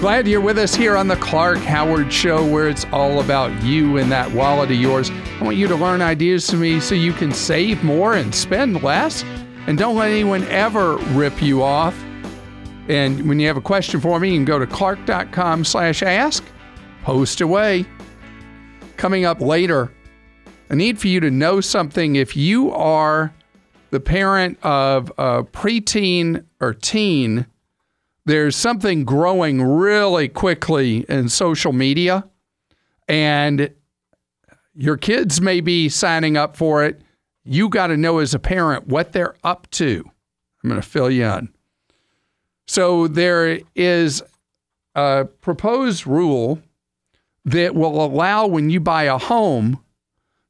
Glad you're with us here on the Clark Howard Show, where it's all about you and that wallet of yours. I want you to learn ideas from me so you can save more and spend less. And don't let anyone ever rip you off. And when you have a question for me, you can go to clark.com slash ask, post away. Coming up later, I need for you to know something if you are the parent of a preteen or teen there's something growing really quickly in social media, and your kids may be signing up for it. You got to know as a parent what they're up to. I'm going to fill you in. So, there is a proposed rule that will allow when you buy a home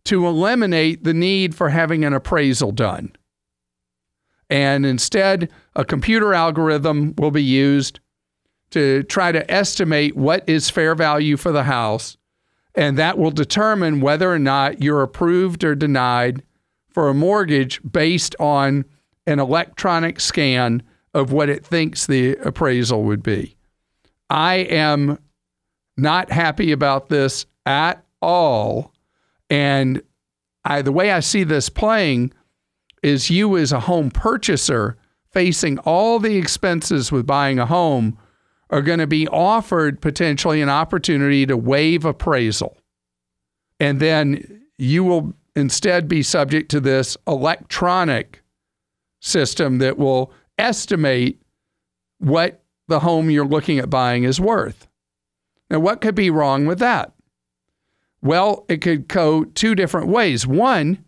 to eliminate the need for having an appraisal done. And instead, a computer algorithm will be used to try to estimate what is fair value for the house. And that will determine whether or not you're approved or denied for a mortgage based on an electronic scan of what it thinks the appraisal would be. I am not happy about this at all. And I, the way I see this playing is you as a home purchaser facing all the expenses with buying a home are going to be offered potentially an opportunity to waive appraisal. And then you will instead be subject to this electronic system that will estimate what the home you're looking at buying is worth. Now, what could be wrong with that? Well, it could go two different ways. One,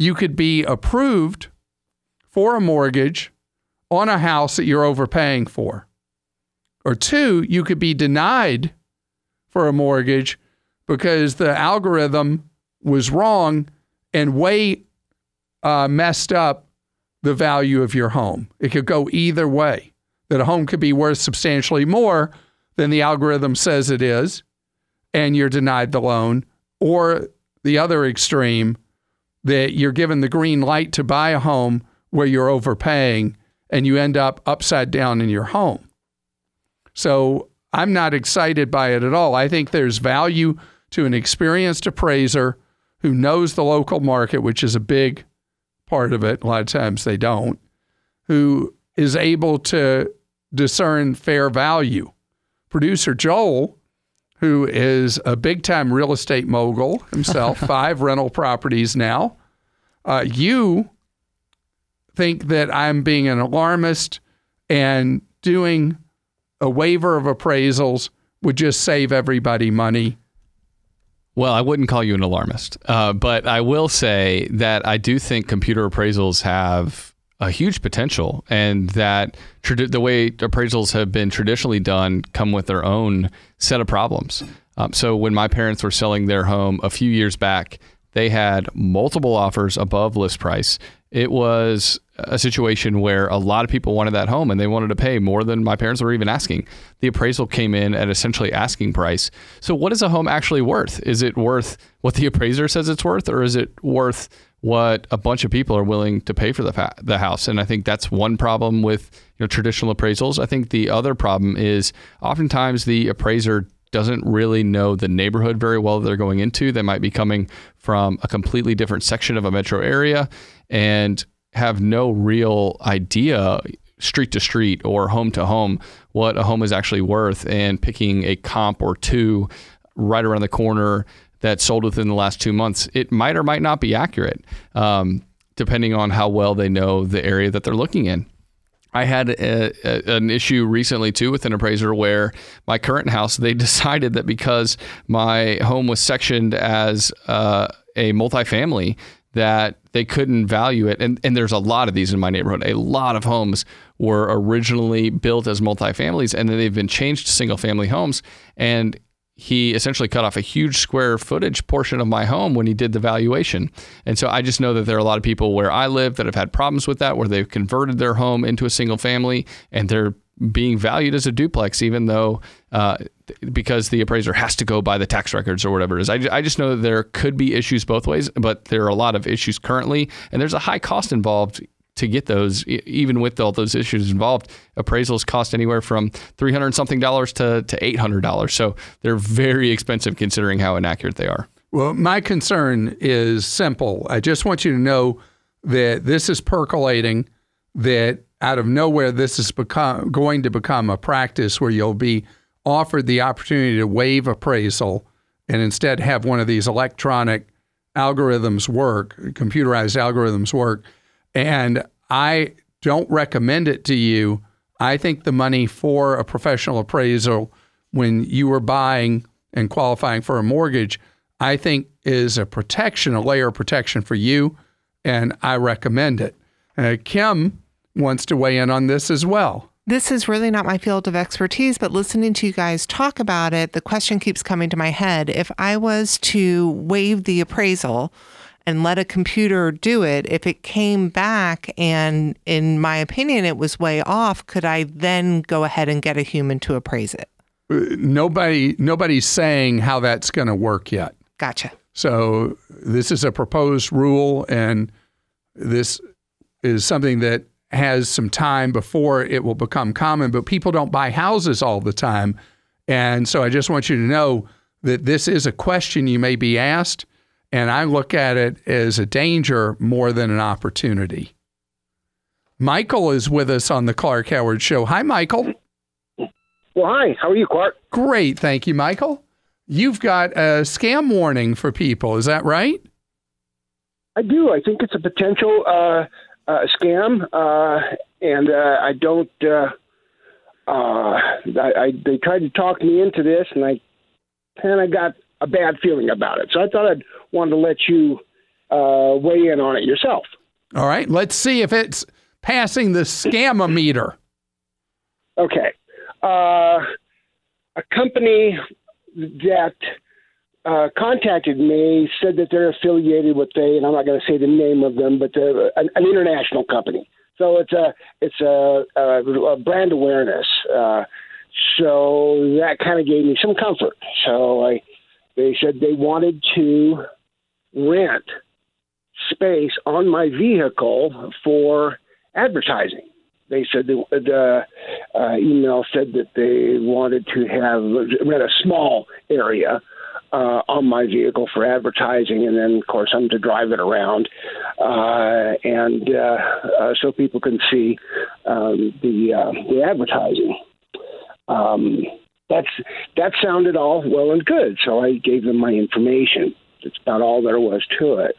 you could be approved for a mortgage on a house that you're overpaying for. Or two, you could be denied for a mortgage because the algorithm was wrong and way uh, messed up the value of your home. It could go either way, that a home could be worth substantially more than the algorithm says it is, and you're denied the loan, or the other extreme, that you're given the green light to buy a home where you're overpaying and you end up upside down in your home. So I'm not excited by it at all. I think there's value to an experienced appraiser who knows the local market, which is a big part of it. A lot of times they don't, who is able to discern fair value. Producer Joel who is a big time real estate mogul himself, five rental properties now. Uh, you think that I'm being an alarmist and doing a waiver of appraisals would just save everybody money. Well, I wouldn't call you an alarmist, uh, but I will say that I do think computer appraisals have a huge potential, and that the way appraisals have been traditionally done come with their own set of problems. Um, so when my parents were selling their home a few years back, they had multiple offers above list price. It was a situation where a lot of people wanted that home and they wanted to pay more than my parents were even asking. The appraisal came in at essentially asking price. So, what is a home actually worth? Is it worth what the appraiser says it's worth, or is it worth what a bunch of people are willing to pay for the fa- the house. And I think that's one problem with you know traditional appraisals. I think the other problem is oftentimes the appraiser doesn't really know the neighborhood very well that they're going into. They might be coming from a completely different section of a metro area and have no real idea street to street or home to home what a home is actually worth and picking a comp or two right around the corner that sold within the last two months, it might or might not be accurate, um, depending on how well they know the area that they're looking in. I had a, a, an issue recently too with an appraiser where my current house, they decided that because my home was sectioned as uh, a multifamily, that they couldn't value it. And, and there's a lot of these in my neighborhood. A lot of homes were originally built as multifamilies and then they've been changed to single family homes. And he essentially cut off a huge square footage portion of my home when he did the valuation. And so I just know that there are a lot of people where I live that have had problems with that, where they've converted their home into a single family and they're being valued as a duplex, even though uh, because the appraiser has to go by the tax records or whatever it is. I, I just know that there could be issues both ways, but there are a lot of issues currently, and there's a high cost involved to get those, even with all those issues involved. Appraisals cost anywhere from three hundred something dollars to to eight hundred dollars, so they're very expensive considering how inaccurate they are. Well, my concern is simple. I just want you to know that this is percolating. That out of nowhere, this is become going to become a practice where you'll be offered the opportunity to waive appraisal and instead have one of these electronic algorithms work, computerized algorithms work. And I don't recommend it to you. I think the money for a professional appraisal when you were buying and qualifying for a mortgage, I think is a protection, a layer of protection for you. And I recommend it. Uh, Kim wants to weigh in on this as well this is really not my field of expertise, but listening to you guys talk about it, the question keeps coming to my head. If I was to waive the appraisal and let a computer do it, if it came back and, in my opinion, it was way off, could I then go ahead and get a human to appraise it? Uh, nobody, nobody's saying how that's going to work yet. Gotcha. So this is a proposed rule, and this is something that has some time before it will become common, but people don't buy houses all the time. And so I just want you to know that this is a question you may be asked, and I look at it as a danger more than an opportunity. Michael is with us on the Clark Howard Show. Hi, Michael. Well, hi. How are you, Clark? Great. Thank you, Michael. You've got a scam warning for people. Is that right? I do. I think it's a potential uh, uh, scam, uh, and uh, I don't. Uh, uh, I, I they tried to talk me into this, and I kind of got a bad feeling about it. So I thought I'd wanted to let you uh, weigh in on it yourself. All right, let's see if it's passing the scamometer. Okay, uh, a company that uh, contacted me, said that they're affiliated with a, and I'm not going to say the name of them, but an, an, international company. So it's a it's a, a, a brand awareness. Uh, so that kind of gave me some comfort. So I, they said they wanted to rent space on my vehicle for advertising. They said the, the uh, email said that they wanted to have rent a small area uh, on my vehicle for advertising, and then of course I'm to drive it around, uh, and uh, uh, so people can see um, the uh, the advertising. Um, that's that sounded all well and good, so I gave them my information. That's about all there was to it.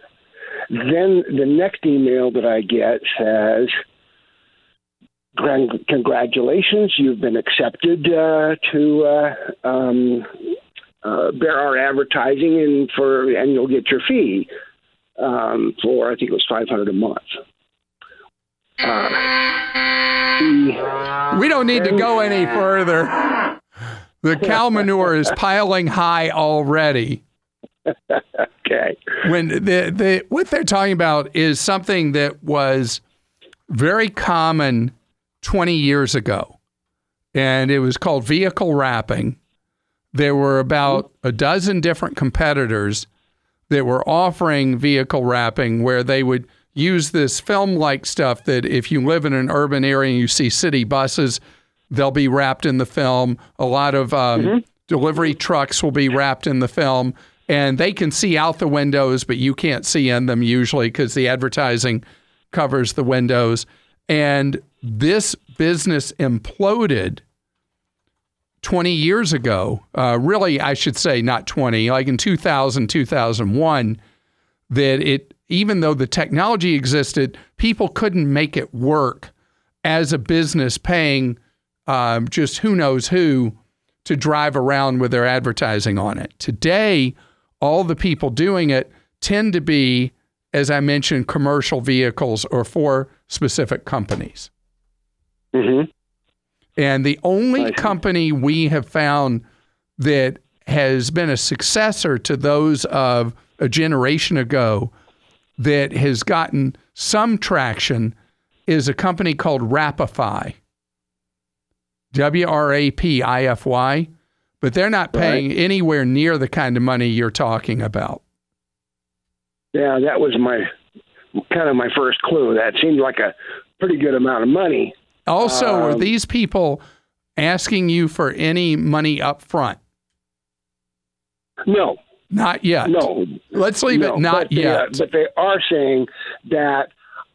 Then the next email that I get says. Congratulations, you've been accepted uh, to uh, um, uh, bear our advertising and for and you'll get your fee um, for I think it was five hundred a month. We don't need to go any further. The cow manure is piling high already. Okay. When the, the what they're talking about is something that was very common 20 years ago. And it was called vehicle wrapping there were about a dozen different competitors that were offering vehicle wrapping where they would use this film like stuff that if you live in an urban area and you see city buses, they'll be wrapped in the film. A lot of um, mm-hmm. delivery trucks will be wrapped in the film. And they can see out the windows, but you can't see in them usually because the advertising covers the windows. And this business imploded 20 years ago, uh, really, I should say not 20, like in 2000, 2001, that it, even though the technology existed, people couldn't make it work as a business paying um, just who knows who to drive around with their advertising on it. Today, all the people doing it tend to be, as I mentioned, commercial vehicles or for specific companies. Mm-hmm. And the only company we have found that has been a successor to those of a generation ago that has gotten some traction is a company called Wrapify. W R A P I F Y. But they're not paying right. anywhere near the kind of money you're talking about. Yeah, that was my kind of my first clue. That seemed like a pretty good amount of money. Also, are Um, these people asking you for any money up front? No, Not yet. no, Let's leave no, it not but they, yet. uh, but they are saying that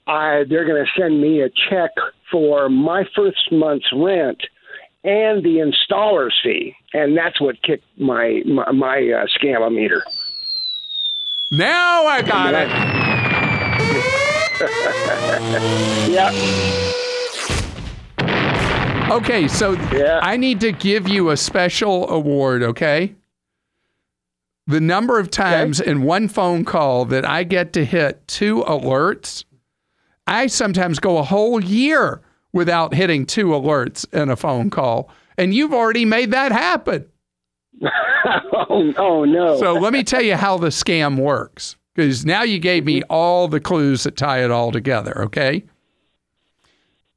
I they're going to send me a check for my first month's rent and the installer's fee, and that's what kicked my my, my uh, scam-o-meter. now I got it. Yeah, Okay, so Yeah. I need to give you a special award, okay? The number of times in one phone call that I get to hit two alerts, I sometimes go a whole year without hitting two alerts in a phone call. And you've already made that happen. oh, oh no. So let me tell you how the scam works. Because now you gave me all the clues that tie it all together, okay?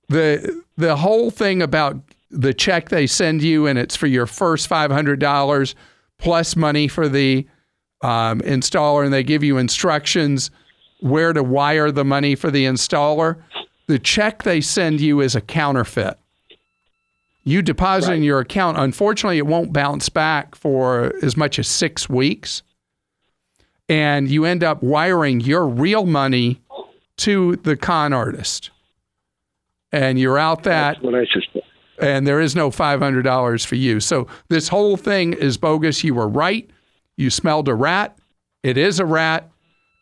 The the whole thing about the check they send you and it's for your first five hundred dollars plus money for the um, installer, and they give you instructions where to wire the money for the installer. The check they send you is a counterfeit. You deposit in your account. Unfortunately, it won't bounce back for as much as six weeks. And you end up wiring your real money to the con artist. And you're out that, That's what I suspect. and there is no $500 for you. So this whole thing is bogus. You were right. You smelled a rat. It is a rat.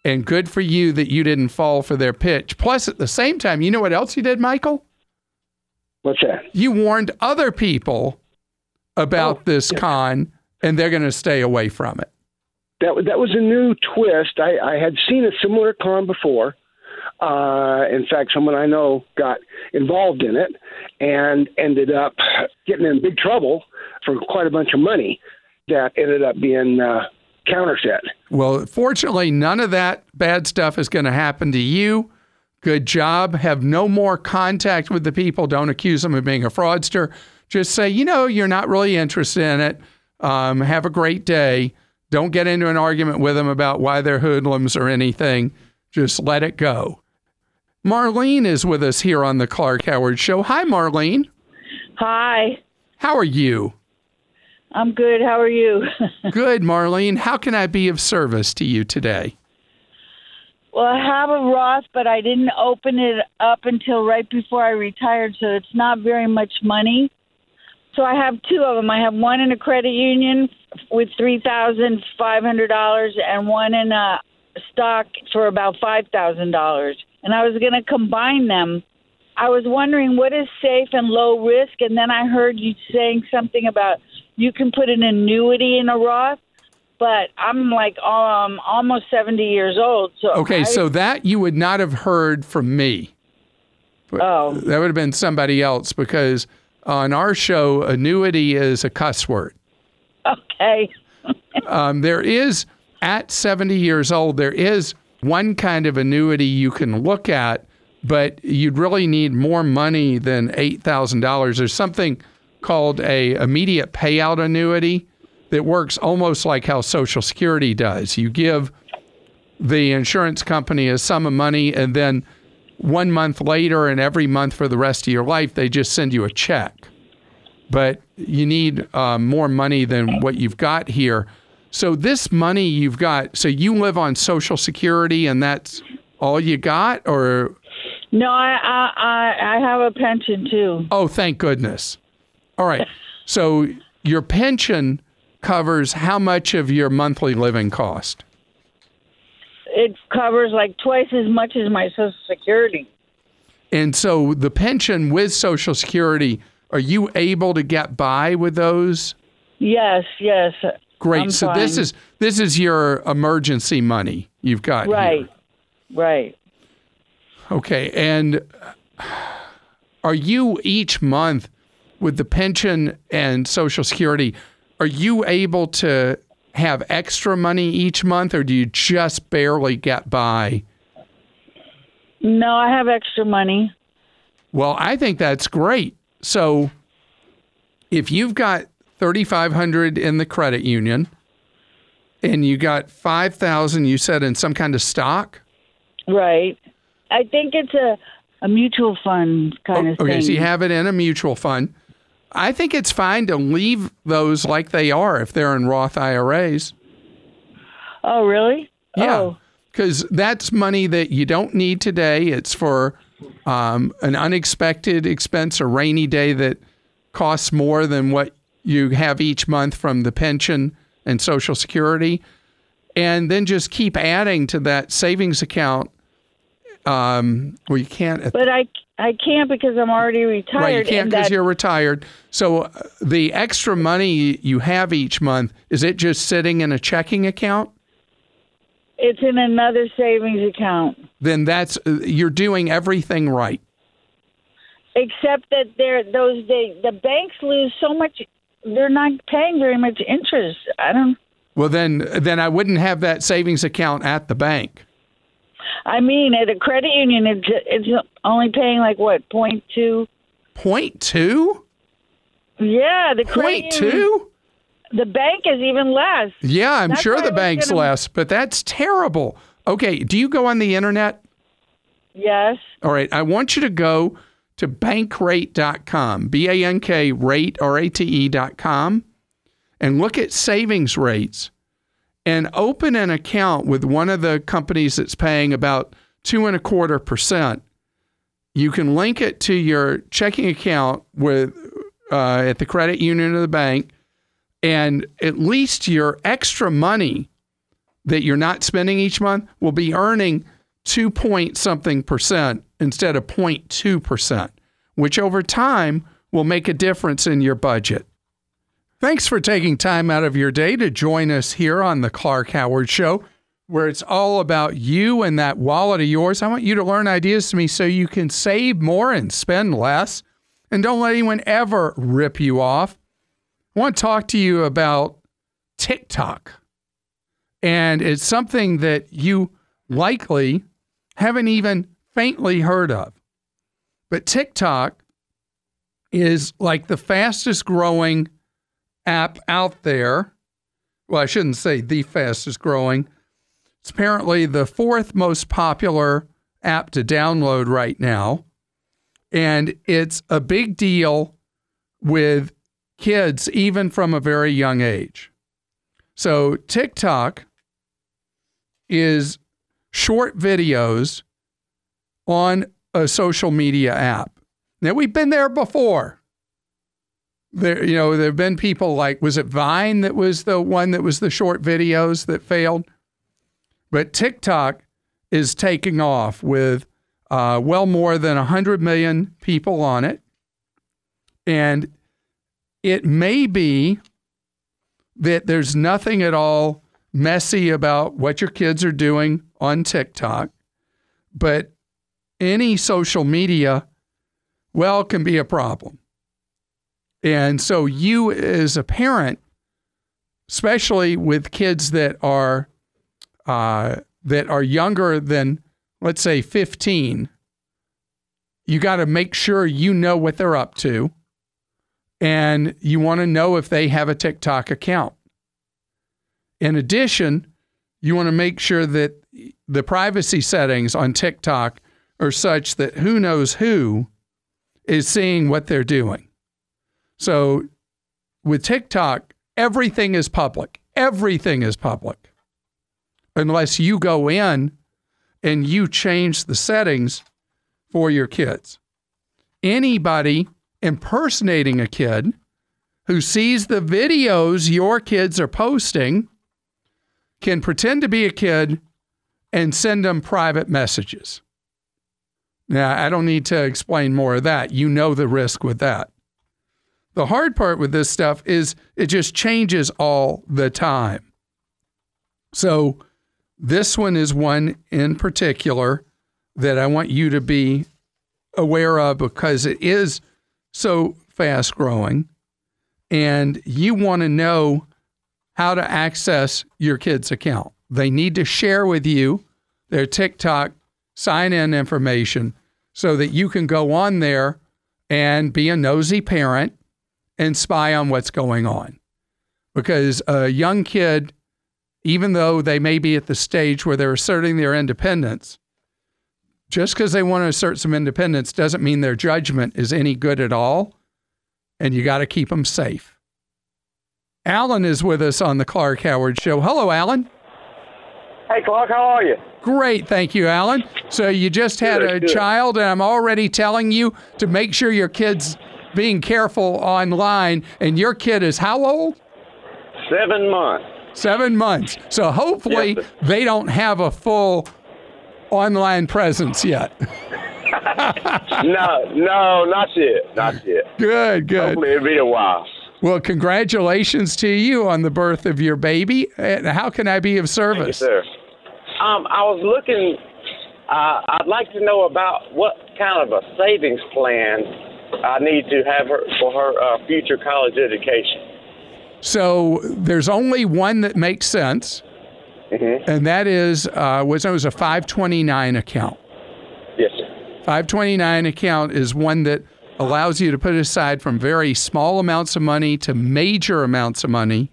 And good for you that you didn't fall for their pitch. Plus, at the same time, you know what else you did, Michael? What's that? you warned other people about Oh, this yeah. con and they're going to stay away from it. That that was a new twist. I, I had seen a similar con before. Uh, in fact, someone I know got involved in it and ended up getting in big trouble for quite a bunch of money. That ended up being uh, counterfeit. Well, fortunately, none of that bad stuff is going to happen to you. Good job. Have no more contact with the people. Don't accuse them of being a fraudster. Just say, you know, you're not really interested in it. Um, have a great day. Don't get into an argument with them about why they're hoodlums or anything. Just let it go. Marlene is with us here on the Clark Howard Show. Hi, Marlene. Hi, How are you? I'm good. How are you? Good, Marlene. How can I be of service to you today? well, I have a Roth, but I didn't open it up until right before I retired, so it's not very much money. So I have two of them. I have one in a credit union with three thousand five hundred dollars, and one in a stock for about five thousand dollars. And I was going to combine them. I was wondering what is safe and low risk, and then I heard you saying something about you can put an annuity in a Roth. But I'm like um almost seventy years old, so Okay, I- so that you would not have heard from me. oh That would have been somebody else because on our show, annuity is a cuss word. okay Um, there is, at 70 years old, there is one kind of annuity you can look at, but you'd really need more money than $8,000. There's something called a immediate payout annuity that works almost like how Social Security does. You give the insurance company a sum of money and then one month later and every month for the rest of your life, they just send you a check. But you need um, more money than what you've got here. So, this money you've got, so you live on Social Security and that's all you got? Or, no I I I have a pension too. oh, thank goodness. All right. So, your pension covers how much of your monthly living cost? It covers like twice as much as my Social Security. And so, the pension with Social Security, are you able to get by with those? Yes, yes. Great. I'm so this is this is your emergency money you've got. here. Right, right. Okay. And are you each month with the pension and Social Security, are you able to have extra money each month or do you just barely get by? No, I have extra money. Well, I think that's great. So if you've got 3500 in the credit union and you got 5000 you said in some kind of stock, Right. I think it's a a mutual fund kind oh, of Oh, okay, thing. so you have it in a mutual fund. I think it's fine to leave those like they are if they're in Roth IRAs. oh, really? Yeah. Oh, Because that's money that you don't need today. It's for um, an unexpected expense, a rainy day that costs more than what you have each month from the pension and Social Security. And then just keep adding to that savings account. Um, well, you can't. but I I can't because I'm already retired. Right, you can't because you're retired. So uh, the extra money you have each month is it just sitting in a checking account? it's in another savings account. Then that's uh, you're doing everything right. Except that they're those they the banks lose so much. They're not paying very much interest. I don't. Well, then then I wouldn't have that savings account at the bank. I mean, at a credit union, it's it's only paying like what point two. Point two? Yeah, the credit Point union- two? The bank is even less. Yeah, I'm That's sure the bank's gonna- less, but that's terrible. Okay, do you go on the internet? Yes. All right, I want you to go to bankrate.com, B A N K rate, R A T E.com, and look at savings rates and open an account with one of the companies that's paying about two and a quarter percent. You can link it to your checking account with uh, at the credit union or the bank, and at least your extra money that you're not spending each month will be earning two point something percent instead of 0.2 percent, which over time will make a difference in your budget. Thanks for taking time out of your day to join us here on the Clark Howard Show, where it's all about you and that wallet of yours. I want you to learn ideas to me so you can save more and spend less. And don't let anyone ever rip you off. I want to talk to you about TikTok. And it's something that you likely haven't even faintly heard of. But TikTok is like the fastest growing app out there. Well, I shouldn't say the fastest growing. It's apparently the fourth most popular app to download right now. And it's a big deal with kids, even from a very young age. So, TikTok is short videos on a social media app. Now, we've been there before. There, you know, there have been people like, was it Vine that was the one that was the short videos that failed? But TikTok is taking off with uh, well more than 100 million people on it. And it may be that there's nothing at all messy about what your kids are doing on TikTok, but any social media, well, can be a problem. And so, you as a parent, especially with kids that are uh, that are younger than, let's say, 15, you got to make sure you know what they're up to, and you want to know if they have a TikTok account. In addition, you want to make sure that the privacy settings on TikTok are such that who knows who is seeing what they're doing. So with TikTok, everything is public. Everything is public. Unless you go in and you change the settings for your kids. Anybody impersonating a kid who sees the videos your kids are posting can pretend to be a kid and send them private messages. Now, I don't need to explain more of that. You know the risk with that. The hard part with this stuff is it just changes all the time. So, this one is one in particular that I want you to be aware of because it is so fast growing and you want to know how to access your kid's account. They need to share with you their TikTok sign in information so that you can go on there and be a nosy parent and spy on what's going on. Because a young kid, even though they may be at the stage where they're asserting their independence, just because they want to assert some independence doesn't mean their judgment is any good at all. And you got to keep them safe. Alan is with us on the Clark Howard Show. Hello, Alan. Hey, Clark, how are you? Great, thank you, Alan. So you just had Good, a good. child, and I'm already telling you to make sure your kid's being careful online. And your kid is how old? Seven months. Seven months. So hopefully Yes, they don't have a full online presence yet. no, no, not yet. Not yet. Good, good. Hopefully it'll be a while. Well, congratulations to you on the birth of your baby. And how can I be of Yes, service? sir. Um, I was looking. Uh, I'd like to know about what kind of a savings plan I need to have her for her uh, future college education. So there's only one that makes sense, Mm-hmm. and that is uh, what's known as a 529 account. Yes, sir. 529 account is one that allows you to put aside from very small amounts of money to major amounts of money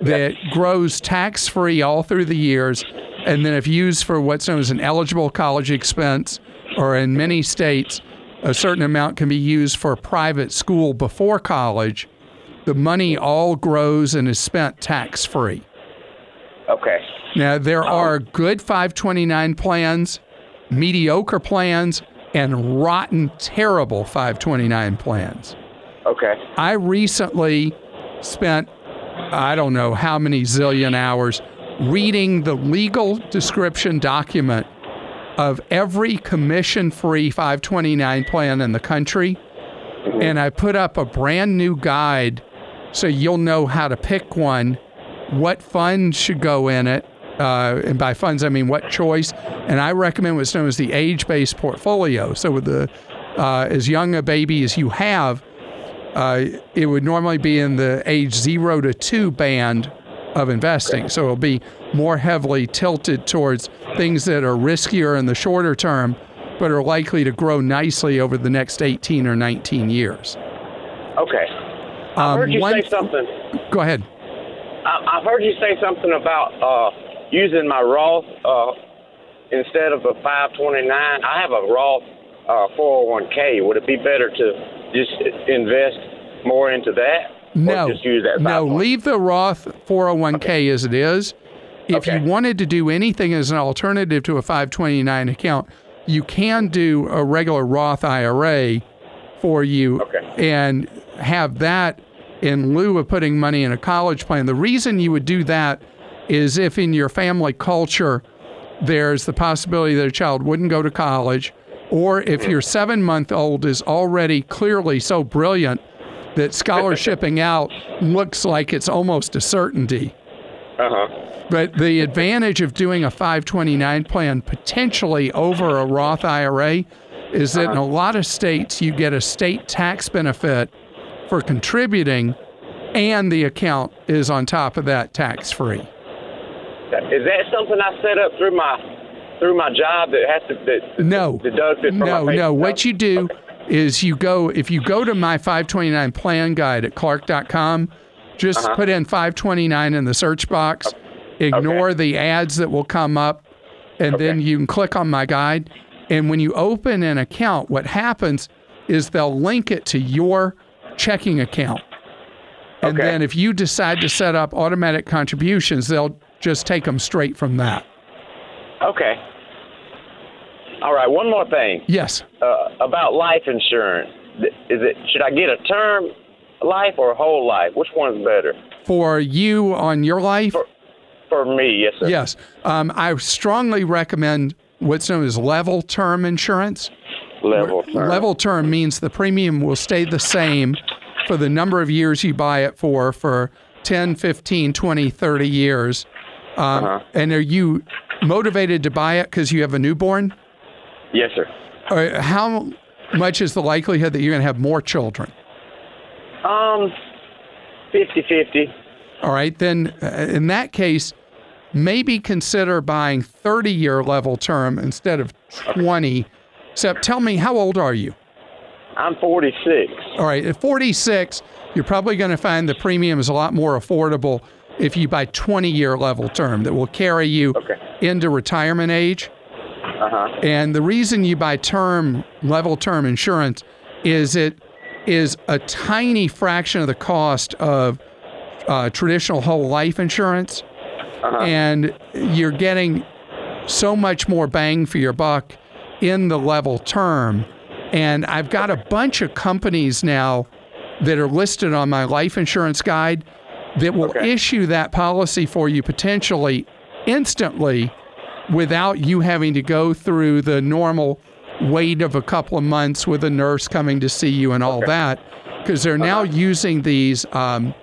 that grows tax free all through the years. And then, if used for what's known as an eligible college expense, or in many states, a certain amount can be used for private school before college, the money all grows and is spent tax free. Okay. Now, there um, are good 529 plans, mediocre plans, and rotten, terrible 529 plans. Okay. I recently spent, I don't know how many zillion hours reading the legal description document of every commission free 529 plan in the country. And I put up a brand new guide so you'll know how to pick one, what funds should go in it. Uh, and by funds, I mean what choice. And I recommend what's known as the age based portfolio. So, with the uh, as young a baby as you have, uh, it would normally be in the age zero to two band of investing. So it'll be more heavily tilted towards things that are riskier in the shorter term, but are likely to grow nicely over the next 18 or 19 years. Okay. I Um, heard you one- say something. Go ahead. I, I've heard you say something about uh, using my Roth uh, instead of a 529. I have a Roth uh, 401k. Would it be better to just invest more into that? No, Or just use that no, 501? leave the Roth 401k as it is. If Okay. you wanted to do anything as an alternative to a 529 account, you can do a regular Roth IRA for you Okay. and have that in lieu of putting money in a college plan. The reason you would do that is if in your family culture there's the possibility that a child wouldn't go to college, or if mm. your seven month old is already clearly so brilliant that scholarshiping out looks like it's almost a certainty. Uh-huh. But the advantage of doing a 529 plan potentially over a Roth IRA is that in a lot of states you get a state tax benefit for contributing and the account is on top of that tax free. Is that something I set up through my through my job that has to that No. deducted from No, my no. What you do is you go if you go to my 529 plan guide at clark.com, just Uh-huh. put in 529 in the search box, ignore the ads that will come up, and then you can click on my guide. And when you open an account, what happens is they'll link it to your checking account. And Okay. then if you decide to set up automatic contributions, they'll just take them straight from that. Okay. All right. One more thing Yes. uh, about life insurance. Is it should I get a term life or whole life? Which one's better For you on your life, for me? Yes, sir. Yes. Um, I strongly recommend what's known as level term insurance. Level term. Level term means the premium will stay the same for the number of years you buy it for, for 10, 15, 20, 30 years. Um, Uh-huh. And are you motivated to buy it because you have a newborn? Yes, sir. Or how much is the likelihood that you're going to have more children? Um, 50-50. All right, then uh, in that case, maybe consider buying 30 year level term instead of 20. So tell me, how old are you? I'm 46. All right, at 46, you're probably going to find the premium is a lot more affordable if you buy 20 year level term that will carry you Okay. into retirement age. Uh-huh. And the reason you buy term level term insurance is it is a tiny fraction of the cost of uh, traditional whole life insurance, and you're getting so much more bang for your buck in the level term. And I've got a bunch of companies now that are listed on my life insurance guide that will Okay. issue that policy for you potentially instantly without you having to go through the normal wait of a couple of months with a nurse coming to see you and all that because they're now using these um,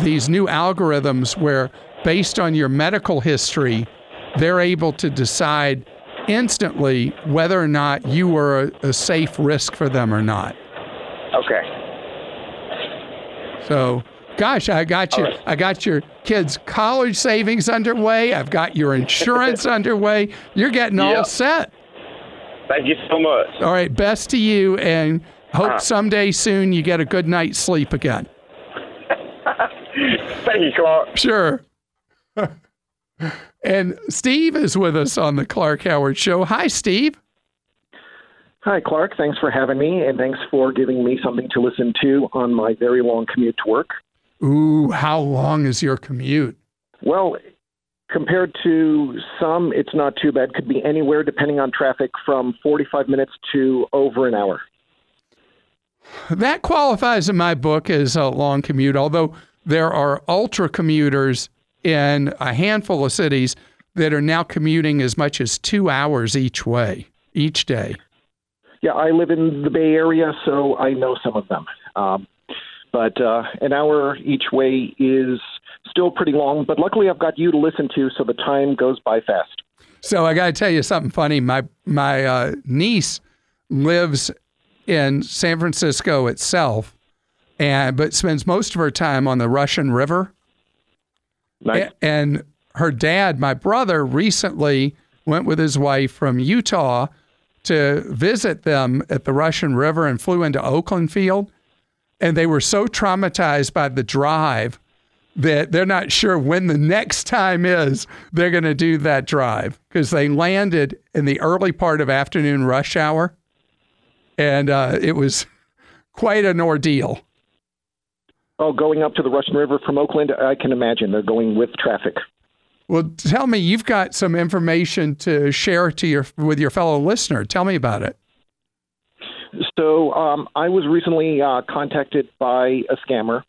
these new algorithms where based on your medical history they're able to decide instantly whether or not you were a, a safe risk for them or not. Okay. so gosh i got All right. i got your kids college savings underway. I've got your insurance underway. You're getting all set Thank you so much. All right, best to you, and hope Uh. someday soon you get a good night's sleep again. Thank you, Clark. Sure. and Steve is with us on the Clark Howard Show. Hi, Steve. Hi, Clark. Thanks for having me, and thanks for giving me something to listen to on my very long commute to work. Ooh, how long is your commute? Well, compared to some, it's not too bad. Could be anywhere, depending on traffic, from 45 minutes to over an hour. That qualifies in my book as a long commute, although there are ultra commuters in a handful of cities that are now commuting as much as two hours each way, each day. Yeah, I live in the Bay Area, so I know some of them. Um, but uh, an hour each way is still pretty long. But luckily, I've got you to listen to, so the time goes by fast. So I got to tell you something funny. My my uh, niece lives in San Francisco itself, and but spends most of her time on the Russian River. Nice. A- And her dad, my brother, recently went with his wife from Utah to visit them at the Russian River and flew into Oakland Field. And they were so traumatized by the drive that they're not sure when the next time is they're going to do that drive because they landed in the early part of afternoon rush hour. And uh, it was quite an ordeal. Oh, going up to the Russian River from Oakland, I can imagine they're going with traffic. Well, tell me, you've got some information to share to your with your fellow listener. Tell me about it. So um, I was recently uh, contacted by a scammer,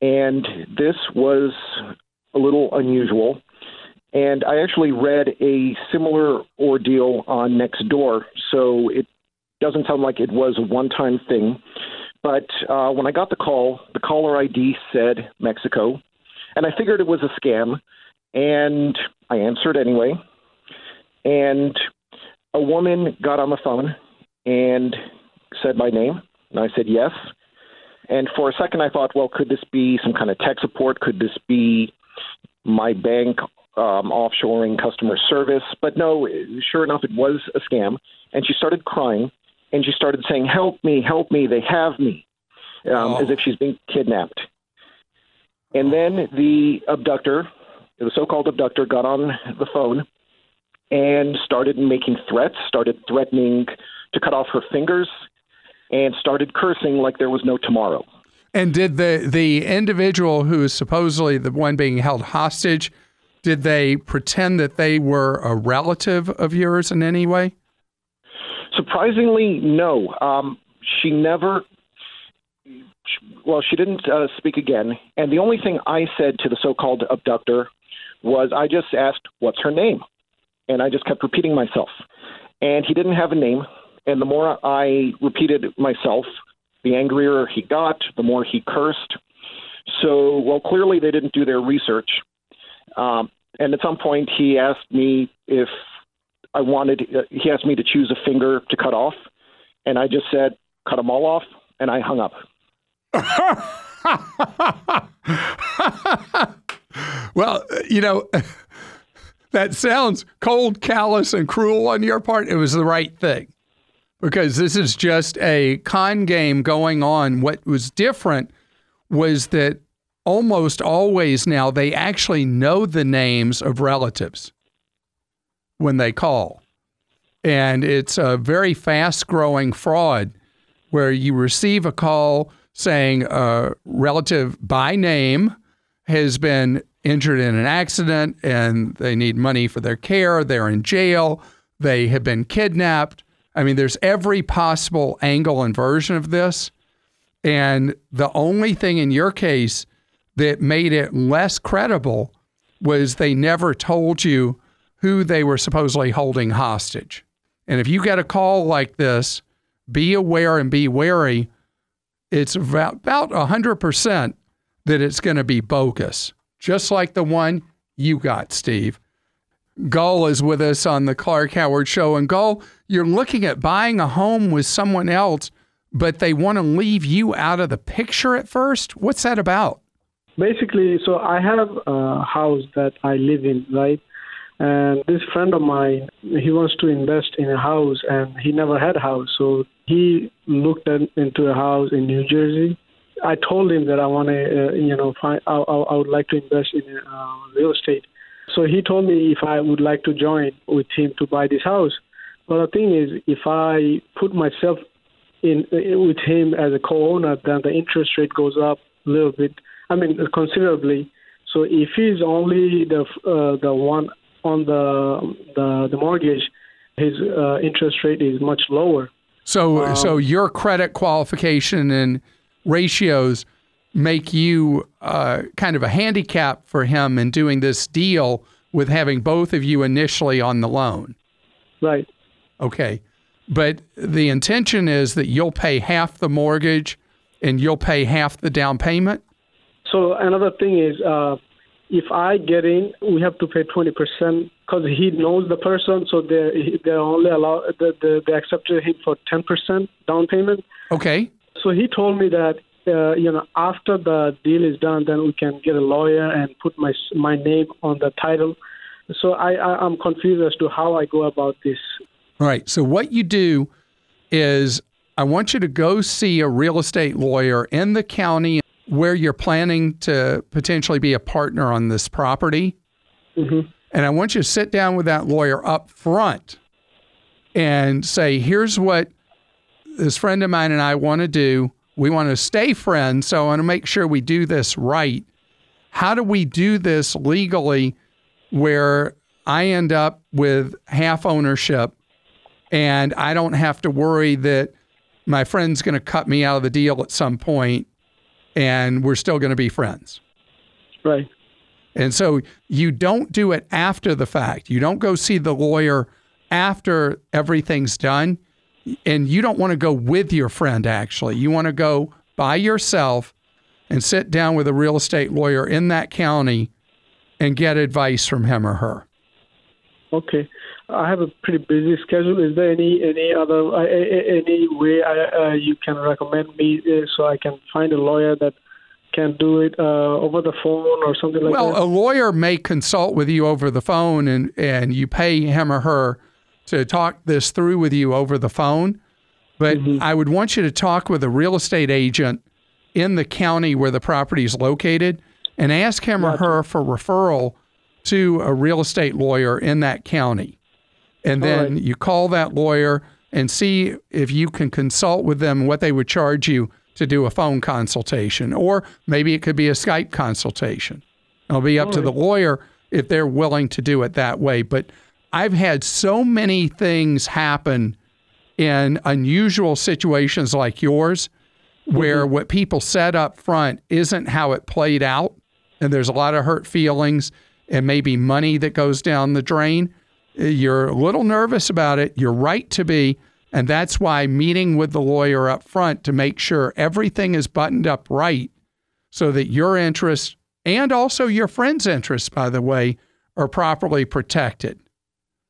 and this was a little unusual. And I actually read a similar ordeal on Nextdoor, so it doesn't sound like it was a one-time thing. But uh, when I got the call, the caller ID said Mexico, and I figured it was a scam, and I answered anyway. And a woman got on the phone and said my name, and I said yes. And for a second, I thought, well, could this be some kind of tech support? Could this be my bank um, offshoring customer service? But no, sure enough, it was a scam. And she started crying, and she started saying, "Help me! Help me! They have me!" Um, Oh. As if she's being kidnapped. And then the abductor, the so-called abductor, got on the phone and started making threats, started threatening to cut off her fingers, and started cursing like there was no tomorrow. And did the the individual who is supposedly the one being held hostage, did they pretend that they were a relative of yours in any way? Surprisingly, no. Um, she never. Well, she didn't uh, speak again. And the only thing I said to the so-called abductor was, I just asked, "What's her name?" And I just kept repeating myself. And he didn't have a name. And the more I repeated myself, the angrier he got. The more he cursed. So, well, clearly they didn't do their research. Um, and at some point, he asked me if I wanted. Uh, he asked me to choose a finger to cut off, and I just said, "Cut them all off," and I hung up. Well, you know, that sounds cold, callous, and cruel on your part. It was the right thing because this is just a con game going on. What was different was that almost always now they actually know the names of relatives when they call. And it's a very fast growing fraud where you receive a call saying a relative by name has been injured in an accident and they need money for their care. They're in jail. They have been kidnapped. I mean, there's every possible angle and version of this. And the only thing in your case that made it less credible was they never told you who they were supposedly holding hostage. And if you get a call like this, be aware and be wary. It's about, about 100% that it's going to be bogus, just like the one you got, Steve. Gull is with us on the Clark Howard Show. And Gull, you're looking at buying a home with someone else, but they want to leave you out of the picture at first. What's that about? Basically, so I have a house that I live in, right? And this friend of mine, he wants to invest in a house, and he never had a house. So he looked at, into a house in New Jersey. I told him that I want to, uh, you know, find, I, I, I would like to invest in uh, real estate. So he told me if I would like to join with him to buy this house. But the thing is, if I put myself in uh, with him as a co-owner, then the interest rate goes up a little bit. I mean, considerably. So if he's only the uh, the one on the the, the mortgage, his uh, interest rate is much lower. So, um, so your credit qualification and ratios make you uh, kind of a handicap for him in doing this deal with having both of you initially on the loan. Right. Okay. But the intention is that you'll pay half the mortgage and you'll pay half the down payment? So another thing is, uh, if I get in, we have to pay twenty percent because he knows the person, so they they only allow they, they, they accepted him for ten percent down payment. Okay. So he told me that uh, you know after the deal is done, then we can get a lawyer and put my my name on the title. So I, I I'm confused as to how I go about this. All right. So what you do is I want you to go see a real estate lawyer in the county where you're planning to potentially be a partner on this property. Mm-hmm. And I want you to sit down with that lawyer up front and say, here's what this friend of mine and I want to do. We want to stay friends, so I want to make sure we do this right. How do we do this legally where I end up with half ownership and I don't have to worry that my friend's going to cut me out of the deal at some point and we're still going to be friends. Right. And so you don't do it after the fact. You don't go see the lawyer after everything's done. And you don't want to go with your friend, actually. You want to go by yourself and sit down with a real estate lawyer in that county and get advice from him or her. Okay. I have a pretty busy schedule. Is there any any other uh, any way I, uh, you can recommend me uh, so I can find a lawyer that can do it uh, over the phone or something like well, that? Well, a lawyer may consult with you over the phone, and and you pay him or her to talk this through with you over the phone. But mm-hmm. I would want you to talk with a real estate agent in the county where the property is located and ask him or her for referral to a real estate lawyer in that county. And then right. you call that lawyer and see if you can consult with them what they would charge you to do a phone consultation, or maybe it could be a Skype consultation. It'll be up All to right. the lawyer if they're willing to do it that way. But I've had so many things happen in unusual situations like yours where mm-hmm. what people said up front isn't how it played out. And there's a lot of hurt feelings and maybe money that goes down the drain. You're a little nervous about it. You're right to be. And that's why meeting with the lawyer up front to make sure everything is buttoned up right so that your interests and also your friend's interests, by the way, are properly protected.